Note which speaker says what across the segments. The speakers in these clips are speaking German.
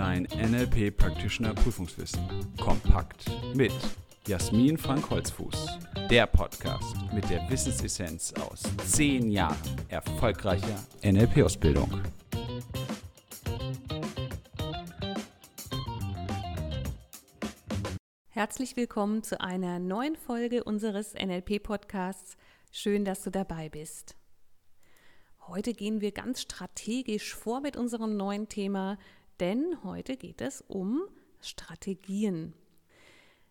Speaker 1: Dein NLP Practitioner Prüfungswissen. Kompakt mit Jasmin Frank Holzfuß. Der Podcast mit der Wissensessenz aus zehn Jahren erfolgreicher NLP-Ausbildung.
Speaker 2: Herzlich willkommen zu einer neuen Folge unseres NLP-Podcasts. Schön, dass du dabei bist. Heute gehen wir ganz strategisch vor mit unserem neuen Thema, denn heute geht es um Strategien.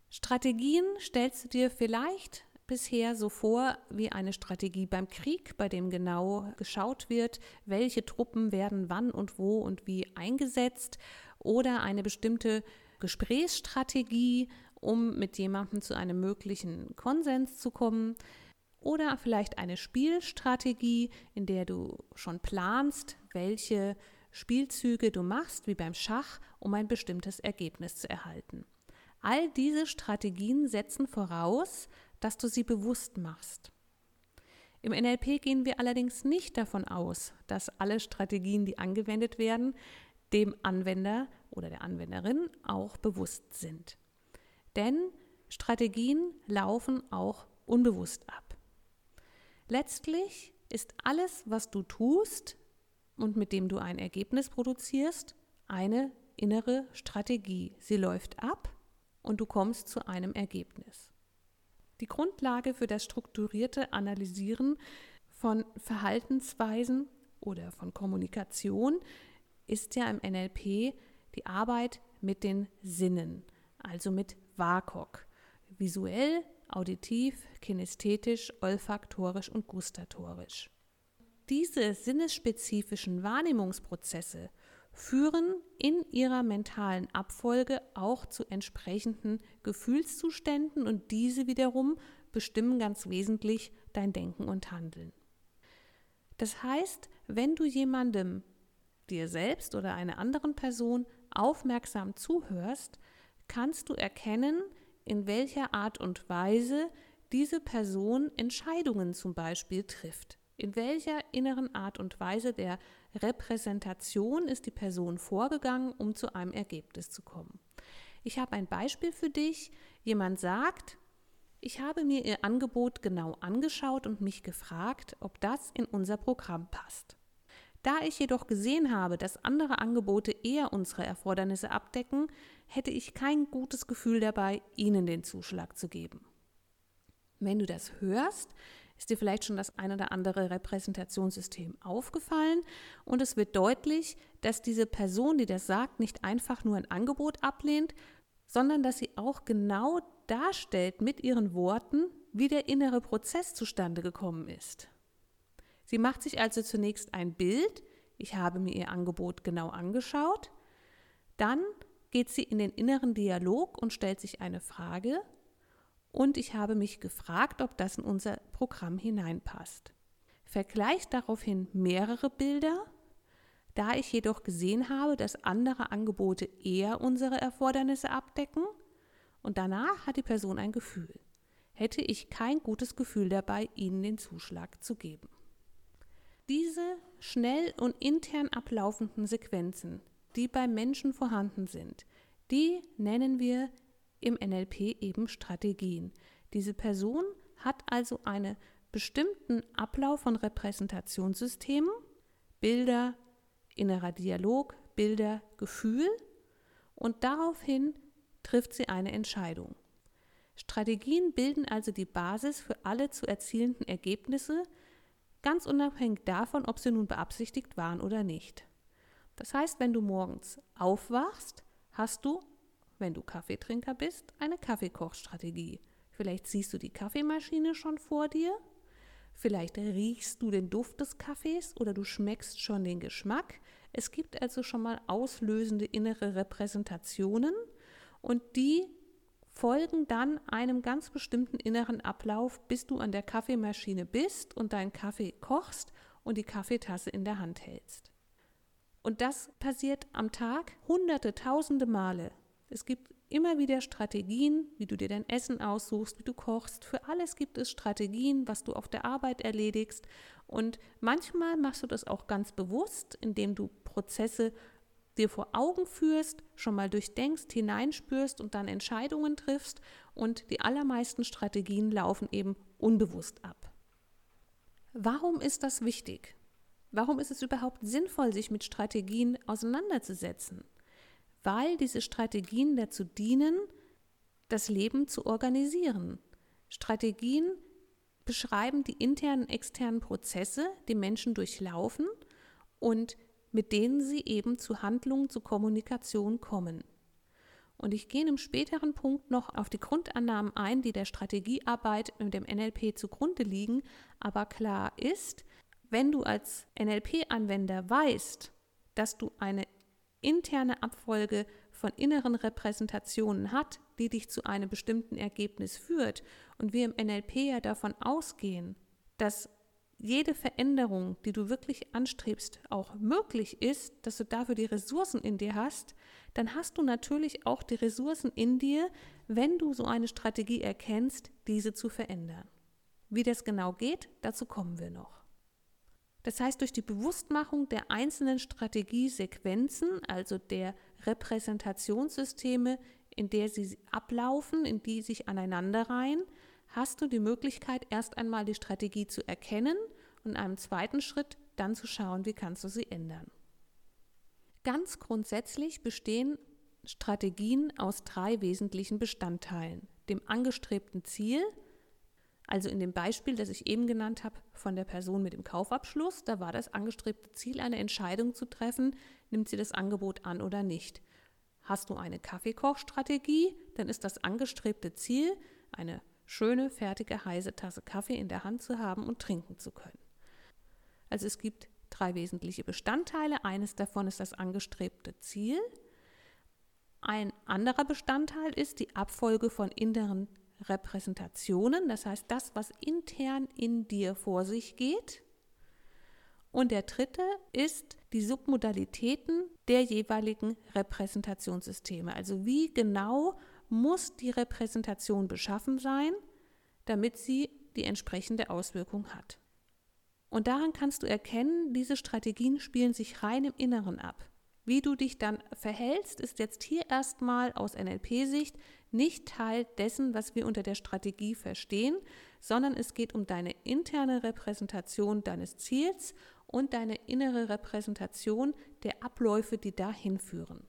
Speaker 2: Strategien stellst du dir vielleicht bisher so vor wie eine Strategie beim Krieg, bei dem genau geschaut wird, welche Truppen werden wann und wo und wie eingesetzt oder eine bestimmte Gesprächsstrategie, um mit jemandem zu einem möglichen Konsens zu kommen. Oder vielleicht eine Spielstrategie, in der du schon planst, welche Spielzüge du machst, wie beim Schach, um ein bestimmtes Ergebnis zu erhalten. All diese Strategien setzen voraus, dass du sie bewusst machst. Im NLP gehen wir allerdings nicht davon aus, dass alle Strategien, die angewendet werden, dem Anwender oder der Anwenderin auch bewusst sind. Denn Strategien laufen auch unbewusst ab. Letztlich ist alles, was du tust und mit dem du ein Ergebnis produzierst, eine innere Strategie. Sie läuft ab und du kommst zu einem Ergebnis. Die Grundlage für das strukturierte Analysieren von Verhaltensweisen oder von Kommunikation ist ja im NLP die Arbeit mit den Sinnen, also mit WAKOK. Visuell, auditiv, kinästhetisch, olfaktorisch und gustatorisch. Diese sinnesspezifischen Wahrnehmungsprozesse führen in ihrer mentalen Abfolge auch zu entsprechenden Gefühlszuständen und diese wiederum bestimmen ganz wesentlich dein Denken und Handeln. Das heißt, wenn du jemandem, dir selbst oder einer anderen Person aufmerksam zuhörst, kannst du erkennen, in welcher Art und Weise diese Person Entscheidungen zum Beispiel trifft. In welcher inneren Art und Weise der Repräsentation ist die Person vorgegangen, um zu einem Ergebnis zu kommen. Ich habe ein Beispiel für dich. Jemand sagt, ich habe mir Ihr Angebot genau angeschaut und mich gefragt, ob das in unser Programm passt. Da ich jedoch gesehen habe, dass andere Angebote eher unsere Erfordernisse abdecken, hätte ich kein gutes Gefühl dabei, ihnen den Zuschlag zu geben. Wenn du das hörst, ist dir vielleicht schon das ein oder andere Repräsentationssystem aufgefallen? Und es wird deutlich, dass diese Person, die das sagt, nicht einfach nur ein Angebot ablehnt, sondern dass sie auch genau darstellt mit ihren Worten, wie der innere Prozess zustande gekommen ist. Sie macht sich also zunächst ein Bild, ich habe mir ihr Angebot genau angeschaut, dann geht sie in den inneren Dialog und stellt sich eine Frage und ich habe mich gefragt, ob das in unser Programm hineinpasst. Vergleicht daraufhin mehrere Bilder, da ich jedoch gesehen habe, dass andere Angebote eher unsere Erfordernisse abdecken und danach hat die Person ein Gefühl. Hätte ich kein gutes Gefühl dabei, ihnen den Zuschlag zu geben. Diese schnell und intern ablaufenden Sequenzen, die beim Menschen vorhanden sind, die nennen wir im NLP eben Strategien. Diese Person hat also einen bestimmten Ablauf von Repräsentationssystemen, Bilder, innerer Dialog, Bilder, Gefühl und daraufhin trifft sie eine Entscheidung. Strategien bilden also die Basis für alle zu erzielenden Ergebnisse, ganz unabhängig davon, ob sie nun beabsichtigt waren oder nicht. Das heißt, wenn du morgens aufwachst, hast du, wenn du Kaffeetrinker bist, eine Kaffeekochstrategie. Vielleicht siehst du die Kaffeemaschine schon vor dir, vielleicht riechst du den Duft des Kaffees oder du schmeckst schon den Geschmack. Es gibt also schon mal auslösende innere Repräsentationen und die folgen dann einem ganz bestimmten inneren Ablauf, bis du an der Kaffeemaschine bist und deinen Kaffee kochst und die Kaffeetasse in der Hand hältst. Und das passiert am Tag hunderte, tausende Male. Es gibt immer wieder Strategien, wie du dir dein Essen aussuchst, wie du kochst. Für alles gibt es Strategien, was du auf der Arbeit erledigst. Und manchmal machst du das auch ganz bewusst, indem du Prozesse dir vor Augen führst, schon mal durchdenkst, hineinspürst und dann Entscheidungen triffst. Und die allermeisten Strategien laufen eben unbewusst ab. Warum ist das wichtig? Warum ist es überhaupt sinnvoll, sich mit Strategien auseinanderzusetzen? Weil diese Strategien dazu dienen, das Leben zu organisieren. Strategien beschreiben die internen, externen Prozesse, die Menschen durchlaufen und mit denen sie eben zu Handlungen, zu Kommunikation kommen. Und ich gehe im späteren Punkt noch auf die Grundannahmen ein, die der Strategiearbeit mit dem NLP zugrunde liegen. Aber klar ist, wenn du als NLP-Anwender weißt, dass du eine interne Abfolge von inneren Repräsentationen hat, die dich zu einem bestimmten Ergebnis führt und wir im NLP ja davon ausgehen, dass jede Veränderung, die du wirklich anstrebst, auch möglich ist, dass du dafür die Ressourcen in dir hast, dann hast du natürlich auch die Ressourcen in dir, wenn du so eine Strategie erkennst, diese zu verändern. Wie das genau geht, dazu kommen wir noch. Das heißt, durch die Bewusstmachung der einzelnen Strategiesequenzen, also der Repräsentationssysteme, in der sie ablaufen, in die sich aneinanderreihen, hast du die Möglichkeit, erst einmal die Strategie zu erkennen und in einem zweiten Schritt dann zu schauen, wie kannst du sie ändern. Ganz grundsätzlich bestehen Strategien aus drei wesentlichen Bestandteilen. Dem angestrebten Ziel, also in dem Beispiel, das ich eben genannt habe, von der Person mit dem Kaufabschluss, da war das angestrebte Ziel, eine Entscheidung zu treffen, nimmt sie das Angebot an oder nicht. Hast du eine Kaffeekochstrategie, dann ist das angestrebte Ziel, eine schöne, fertige, heiße Tasse Kaffee in der Hand zu haben und trinken zu können. Also es gibt drei wesentliche Bestandteile. Eines davon ist das angestrebte Ziel. Ein anderer Bestandteil ist die Abfolge von inneren Repräsentationen, das heißt das, was intern in dir vor sich geht. Und der dritte ist die Submodalitäten der jeweiligen Repräsentationssysteme. Also wie genau muss die Repräsentation beschaffen sein, damit sie die entsprechende Auswirkung hat. Und daran kannst du erkennen, diese Strategien spielen sich rein im Inneren ab. Wie du dich dann verhältst, ist jetzt hier erstmal aus NLP-Sicht nicht Teil dessen, was wir unter der Strategie verstehen, sondern es geht um deine interne Repräsentation deines Ziels und deine innere Repräsentation der Abläufe, die dahin führen.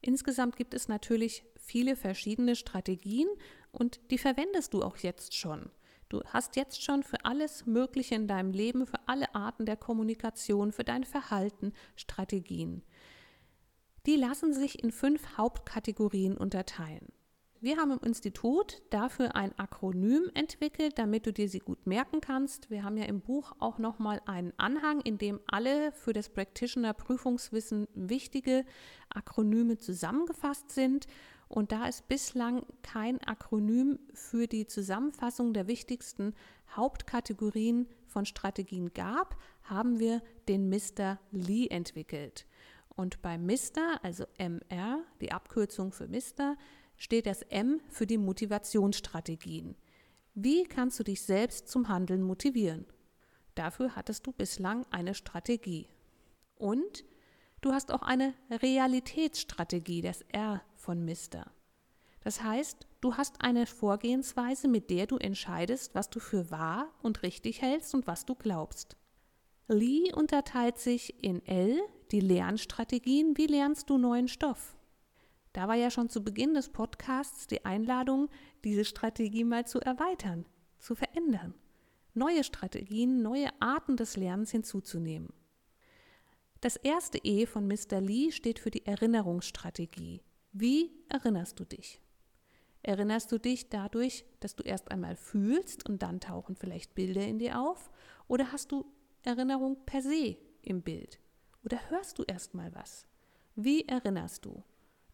Speaker 2: Insgesamt gibt es natürlich viele verschiedene Strategien und die verwendest du auch jetzt schon. Du hast jetzt schon für alles Mögliche in deinem Leben, für alle Arten der Kommunikation, für dein Verhalten Strategien. Die lassen sich in fünf Hauptkategorien unterteilen. Wir haben im Institut dafür ein Akronym entwickelt, damit du dir sie gut merken kannst. Wir haben ja im Buch auch nochmal einen Anhang, in dem alle für das Practitioner Prüfungswissen wichtige Akronyme zusammengefasst sind. Und da es bislang kein Akronym für die Zusammenfassung der wichtigsten Hauptkategorien von Strategien gab, haben wir den Mr. Lee entwickelt. Und bei Mr., also MR, die Abkürzung für Mr., steht das M für die Motivationsstrategien. Wie kannst du dich selbst zum Handeln motivieren? Dafür hattest du bislang eine Strategie. Und du hast auch eine Realitätsstrategie, das R von Mister. Das heißt, du hast eine Vorgehensweise, mit der du entscheidest, was du für wahr und richtig hältst und was du glaubst. Lee unterteilt sich in L, die Lernstrategien, wie lernst du neuen Stoff? Da war ja schon zu Beginn des Podcasts die Einladung, diese Strategie mal zu erweitern, zu verändern, neue Strategien, neue Arten des Lernens hinzuzunehmen. Das erste E von Mr. Lee steht für die Erinnerungsstrategie. Wie erinnerst du dich? Erinnerst du dich dadurch, dass du erst einmal fühlst und dann tauchen vielleicht Bilder in dir auf? Oder hast du Erinnerung per se im Bild? Oder hörst du erst mal was? Wie erinnerst du?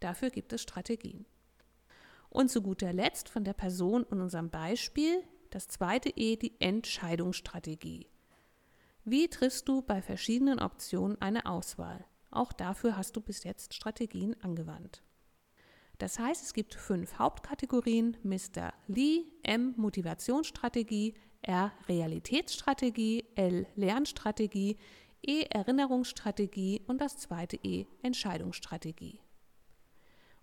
Speaker 2: Dafür gibt es Strategien. Und zu guter Letzt von der Person in unserem Beispiel das zweite E, die Entscheidungsstrategie. Wie triffst du bei verschiedenen Optionen eine Auswahl? Auch dafür hast du bis jetzt Strategien angewandt. Das heißt, es gibt fünf Hauptkategorien: Mr. Lee, M Motivationsstrategie, R Realitätsstrategie, L Lernstrategie, E Erinnerungsstrategie und das zweite E Entscheidungsstrategie.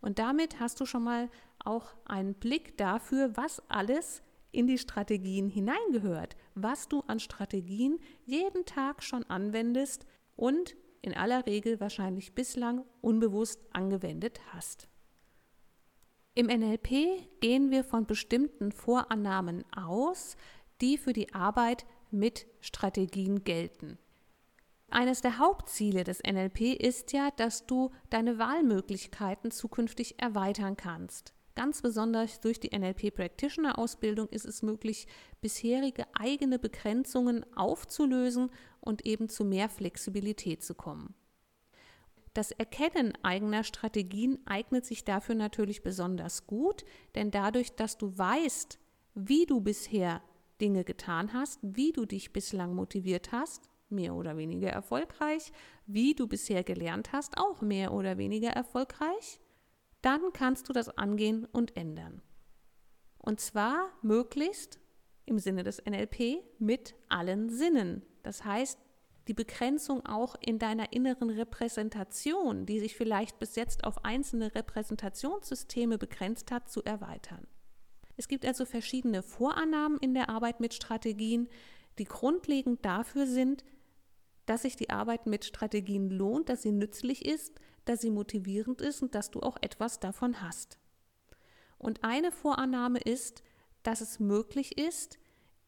Speaker 2: Und damit hast du schon mal auch einen Blick dafür, was alles in die Strategien hineingehört, was du an Strategien jeden Tag schon anwendest und in aller Regel wahrscheinlich bislang unbewusst angewendet hast. Im NLP gehen wir von bestimmten Vorannahmen aus, die für die Arbeit mit Strategien gelten. Eines der Hauptziele des NLP ist ja, dass du deine Wahlmöglichkeiten zukünftig erweitern kannst. Ganz besonders durch die NLP Practitioner Ausbildung ist es möglich, bisherige eigene Begrenzungen aufzulösen und eben zu mehr Flexibilität zu kommen. Das Erkennen eigener Strategien eignet sich dafür natürlich besonders gut, denn dadurch, dass du weißt, wie du bisher Dinge getan hast, wie du dich bislang motiviert hast, mehr oder weniger erfolgreich, wie du bisher gelernt hast, auch mehr oder weniger erfolgreich, dann kannst du das angehen und ändern. Und zwar möglichst im Sinne des NLP mit allen Sinnen. Das heißt, die Begrenzung auch in deiner inneren Repräsentation, die sich vielleicht bis jetzt auf einzelne Repräsentationssysteme begrenzt hat, zu erweitern. Es gibt also verschiedene Vorannahmen in der Arbeit mit Strategien, die grundlegend dafür sind, dass sich die Arbeit mit Strategien lohnt, dass sie nützlich ist, dass sie motivierend ist und dass du auch etwas davon hast. Und eine Vorannahme ist, dass es möglich ist,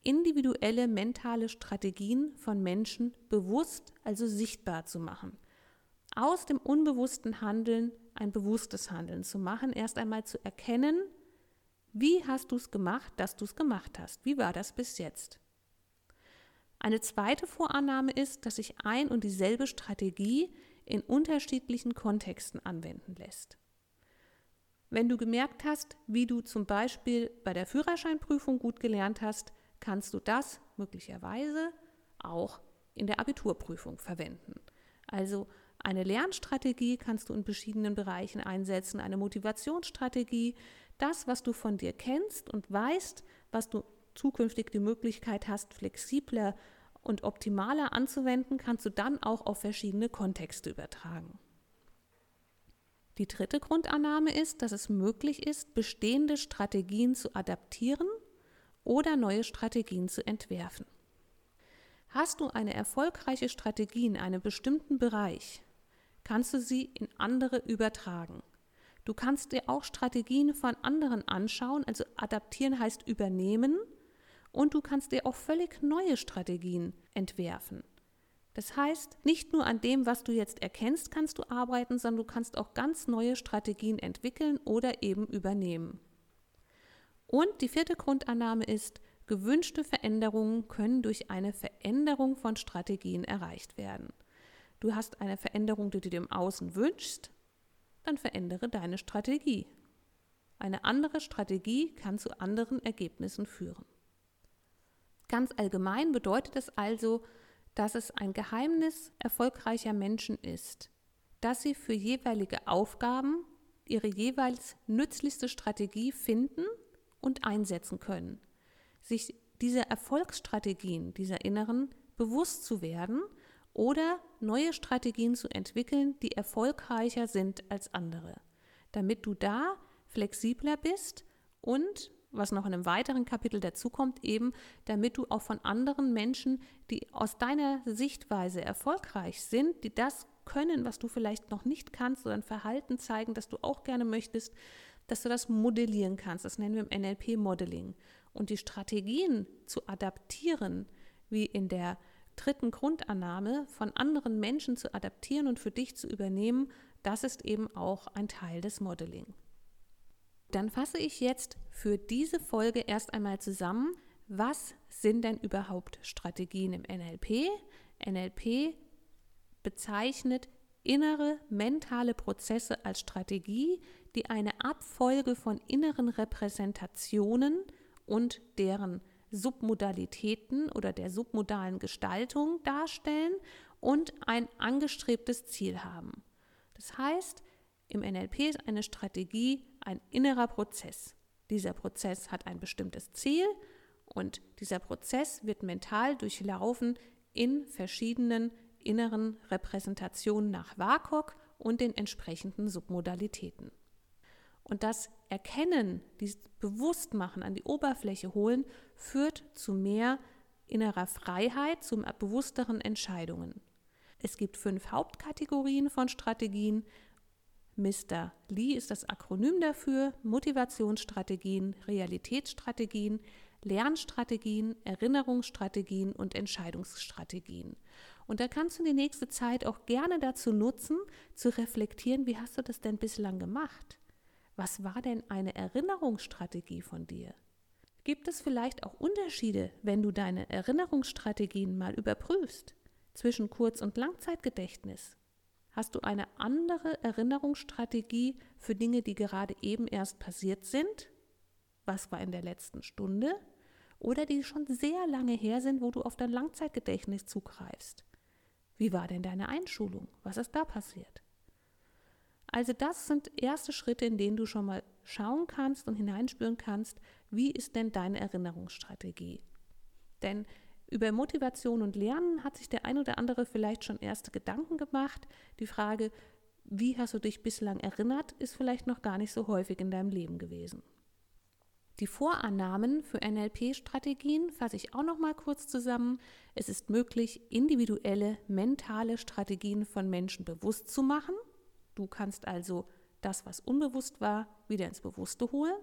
Speaker 2: individuelle mentale Strategien von Menschen bewusst, also sichtbar zu machen. Aus dem unbewussten Handeln ein bewusstes Handeln zu machen, erst einmal zu erkennen, wie hast du es gemacht, dass du es gemacht hast? Wie war das bis jetzt? Eine zweite Vorannahme ist, dass sich ein und dieselbe Strategie in unterschiedlichen Kontexten anwenden lässt. Wenn du gemerkt hast, wie du zum Beispiel bei der Führerscheinprüfung gut gelernt hast, kannst du das möglicherweise auch in der Abiturprüfung verwenden. Also eine Lernstrategie kannst du in verschiedenen Bereichen einsetzen, eine Motivationsstrategie, das, was du von dir kennst und weißt, was du zukünftig die Möglichkeit hast, flexibler und optimaler anzuwenden, kannst du dann auch auf verschiedene Kontexte übertragen. Die dritte Grundannahme ist, dass es möglich ist, bestehende Strategien zu adaptieren oder neue Strategien zu entwerfen. Hast du eine erfolgreiche Strategie in einem bestimmten Bereich, kannst du sie in andere übertragen. Du kannst dir auch Strategien von anderen anschauen, also adaptieren heißt übernehmen und du kannst dir auch völlig neue Strategien entwerfen. Das heißt, nicht nur an dem, was du jetzt erkennst, kannst du arbeiten, sondern du kannst auch ganz neue Strategien entwickeln oder eben übernehmen. Und die vierte Grundannahme ist, gewünschte Veränderungen können durch eine Veränderung von Strategien erreicht werden. Du hast eine Veränderung, die du dir im Außen wünschst, dann verändere deine Strategie. Eine andere Strategie kann zu anderen Ergebnissen führen. Ganz allgemein bedeutet es also, dass es ein Geheimnis erfolgreicher Menschen ist, dass sie für jeweilige Aufgaben ihre jeweils nützlichste Strategie finden und einsetzen können. Sich dieser Erfolgsstrategien, dieser inneren, bewusst zu werden oder neue Strategien zu entwickeln, die erfolgreicher sind als andere, damit du da flexibler bist und was noch in einem weiteren Kapitel dazukommt, eben damit du auch von anderen Menschen, die aus deiner Sichtweise erfolgreich sind, die das können, was du vielleicht noch nicht kannst oder ein Verhalten zeigen, das du auch gerne möchtest, dass du das modellieren kannst. Das nennen wir im NLP Modeling. Und die Strategien zu adaptieren, wie in der dritten Grundannahme, von anderen Menschen zu adaptieren und für dich zu übernehmen, das ist eben auch ein Teil des Modeling. Dann fasse ich jetzt für diese Folge erst einmal zusammen, was sind denn überhaupt Strategien im NLP? NLP bezeichnet innere mentale Prozesse als Strategie, die eine Abfolge von inneren Repräsentationen und deren Submodalitäten oder der submodalen Gestaltung darstellen und ein angestrebtes Ziel haben. Das heißt, im NLP ist eine Strategie ein innerer Prozess. Dieser Prozess hat ein bestimmtes Ziel und dieser Prozess wird mental durchlaufen in verschiedenen inneren Repräsentation nach WAKOK und den entsprechenden Submodalitäten. Und das Erkennen, dieses Bewusstmachen an die Oberfläche holen, führt zu mehr innerer Freiheit, zu bewussteren Entscheidungen. Es gibt fünf Hauptkategorien von Strategien. Mr. Lee ist das Akronym dafür. Motivationsstrategien, Realitätsstrategien, Lernstrategien, Erinnerungsstrategien und Entscheidungsstrategien. Und da kannst du die nächste Zeit auch gerne dazu nutzen, zu reflektieren, wie hast du das denn bislang gemacht? Was war denn eine Erinnerungsstrategie von dir? Gibt es vielleicht auch Unterschiede, wenn du deine Erinnerungsstrategien mal überprüfst, zwischen Kurz- und Langzeitgedächtnis? Hast du eine andere Erinnerungsstrategie für Dinge, die gerade eben erst passiert sind? Was war in der letzten Stunde? Oder die schon sehr lange her sind, wo du auf dein Langzeitgedächtnis zugreifst? Wie war denn deine Einschulung? Was ist da passiert? Also das sind erste Schritte, in denen du schon mal schauen kannst und hineinspüren kannst, wie ist denn deine Erinnerungsstrategie? Denn über Motivation und Lernen hat sich der ein oder andere vielleicht schon erste Gedanken gemacht. Die Frage, wie hast du dich bislang erinnert, ist vielleicht noch gar nicht so häufig in deinem Leben gewesen. Die Vorannahmen für NLP-Strategien fasse ich auch noch mal kurz zusammen. Es ist möglich, individuelle mentale Strategien von Menschen bewusst zu machen. Du kannst also das, was unbewusst war, wieder ins Bewusste holen.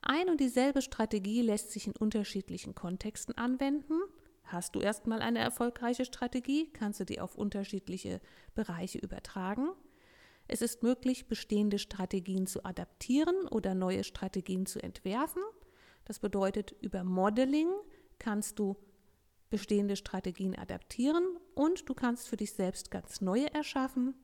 Speaker 2: Ein und dieselbe Strategie lässt sich in unterschiedlichen Kontexten anwenden. Hast du erstmal eine erfolgreiche Strategie, kannst du die auf unterschiedliche Bereiche übertragen. Es ist möglich, bestehende Strategien zu adaptieren oder neue Strategien zu entwerfen. Das bedeutet, über Modeling kannst du bestehende Strategien adaptieren und du kannst für dich selbst ganz neue erschaffen.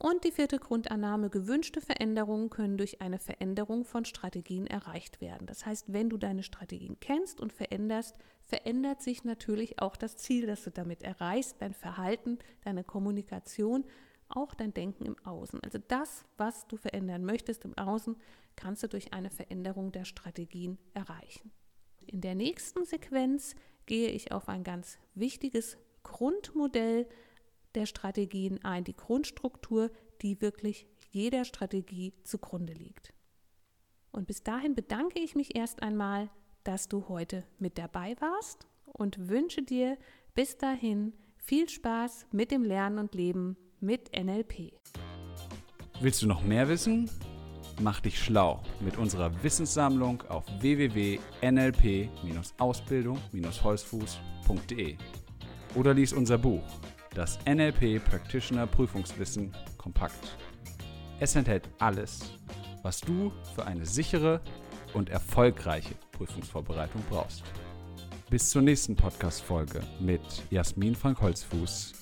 Speaker 2: Und die vierte Grundannahme, gewünschte Veränderungen können durch eine Veränderung von Strategien erreicht werden. Das heißt, wenn du deine Strategien kennst und veränderst, verändert sich natürlich auch das Ziel, das du damit erreichst, dein Verhalten, deine Kommunikation, auch dein Denken im Außen. Also das, was du verändern möchtest im Außen, kannst du durch eine Veränderung der Strategien erreichen. In der nächsten Sequenz gehe ich auf ein ganz wichtiges Grundmodell der Strategien ein, die Grundstruktur, die wirklich jeder Strategie zugrunde liegt. Und bis dahin bedanke ich mich erst einmal, dass du heute mit dabei warst und wünsche dir bis dahin viel Spaß mit dem Lernen und Leben mit NLP.
Speaker 1: Willst du noch mehr wissen? Mach dich schlau mit unserer Wissenssammlung auf www.nlp-ausbildung-holzfuß.de oder lies unser Buch das NLP Practitioner Prüfungswissen kompakt. Es enthält alles, was du für eine sichere und erfolgreiche Prüfungsvorbereitung brauchst. Bis zur nächsten Podcast-Folge mit Jasmin Frank Holzfuß.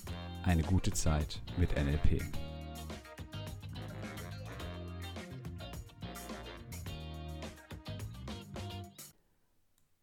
Speaker 1: Eine gute Zeit mit NLP.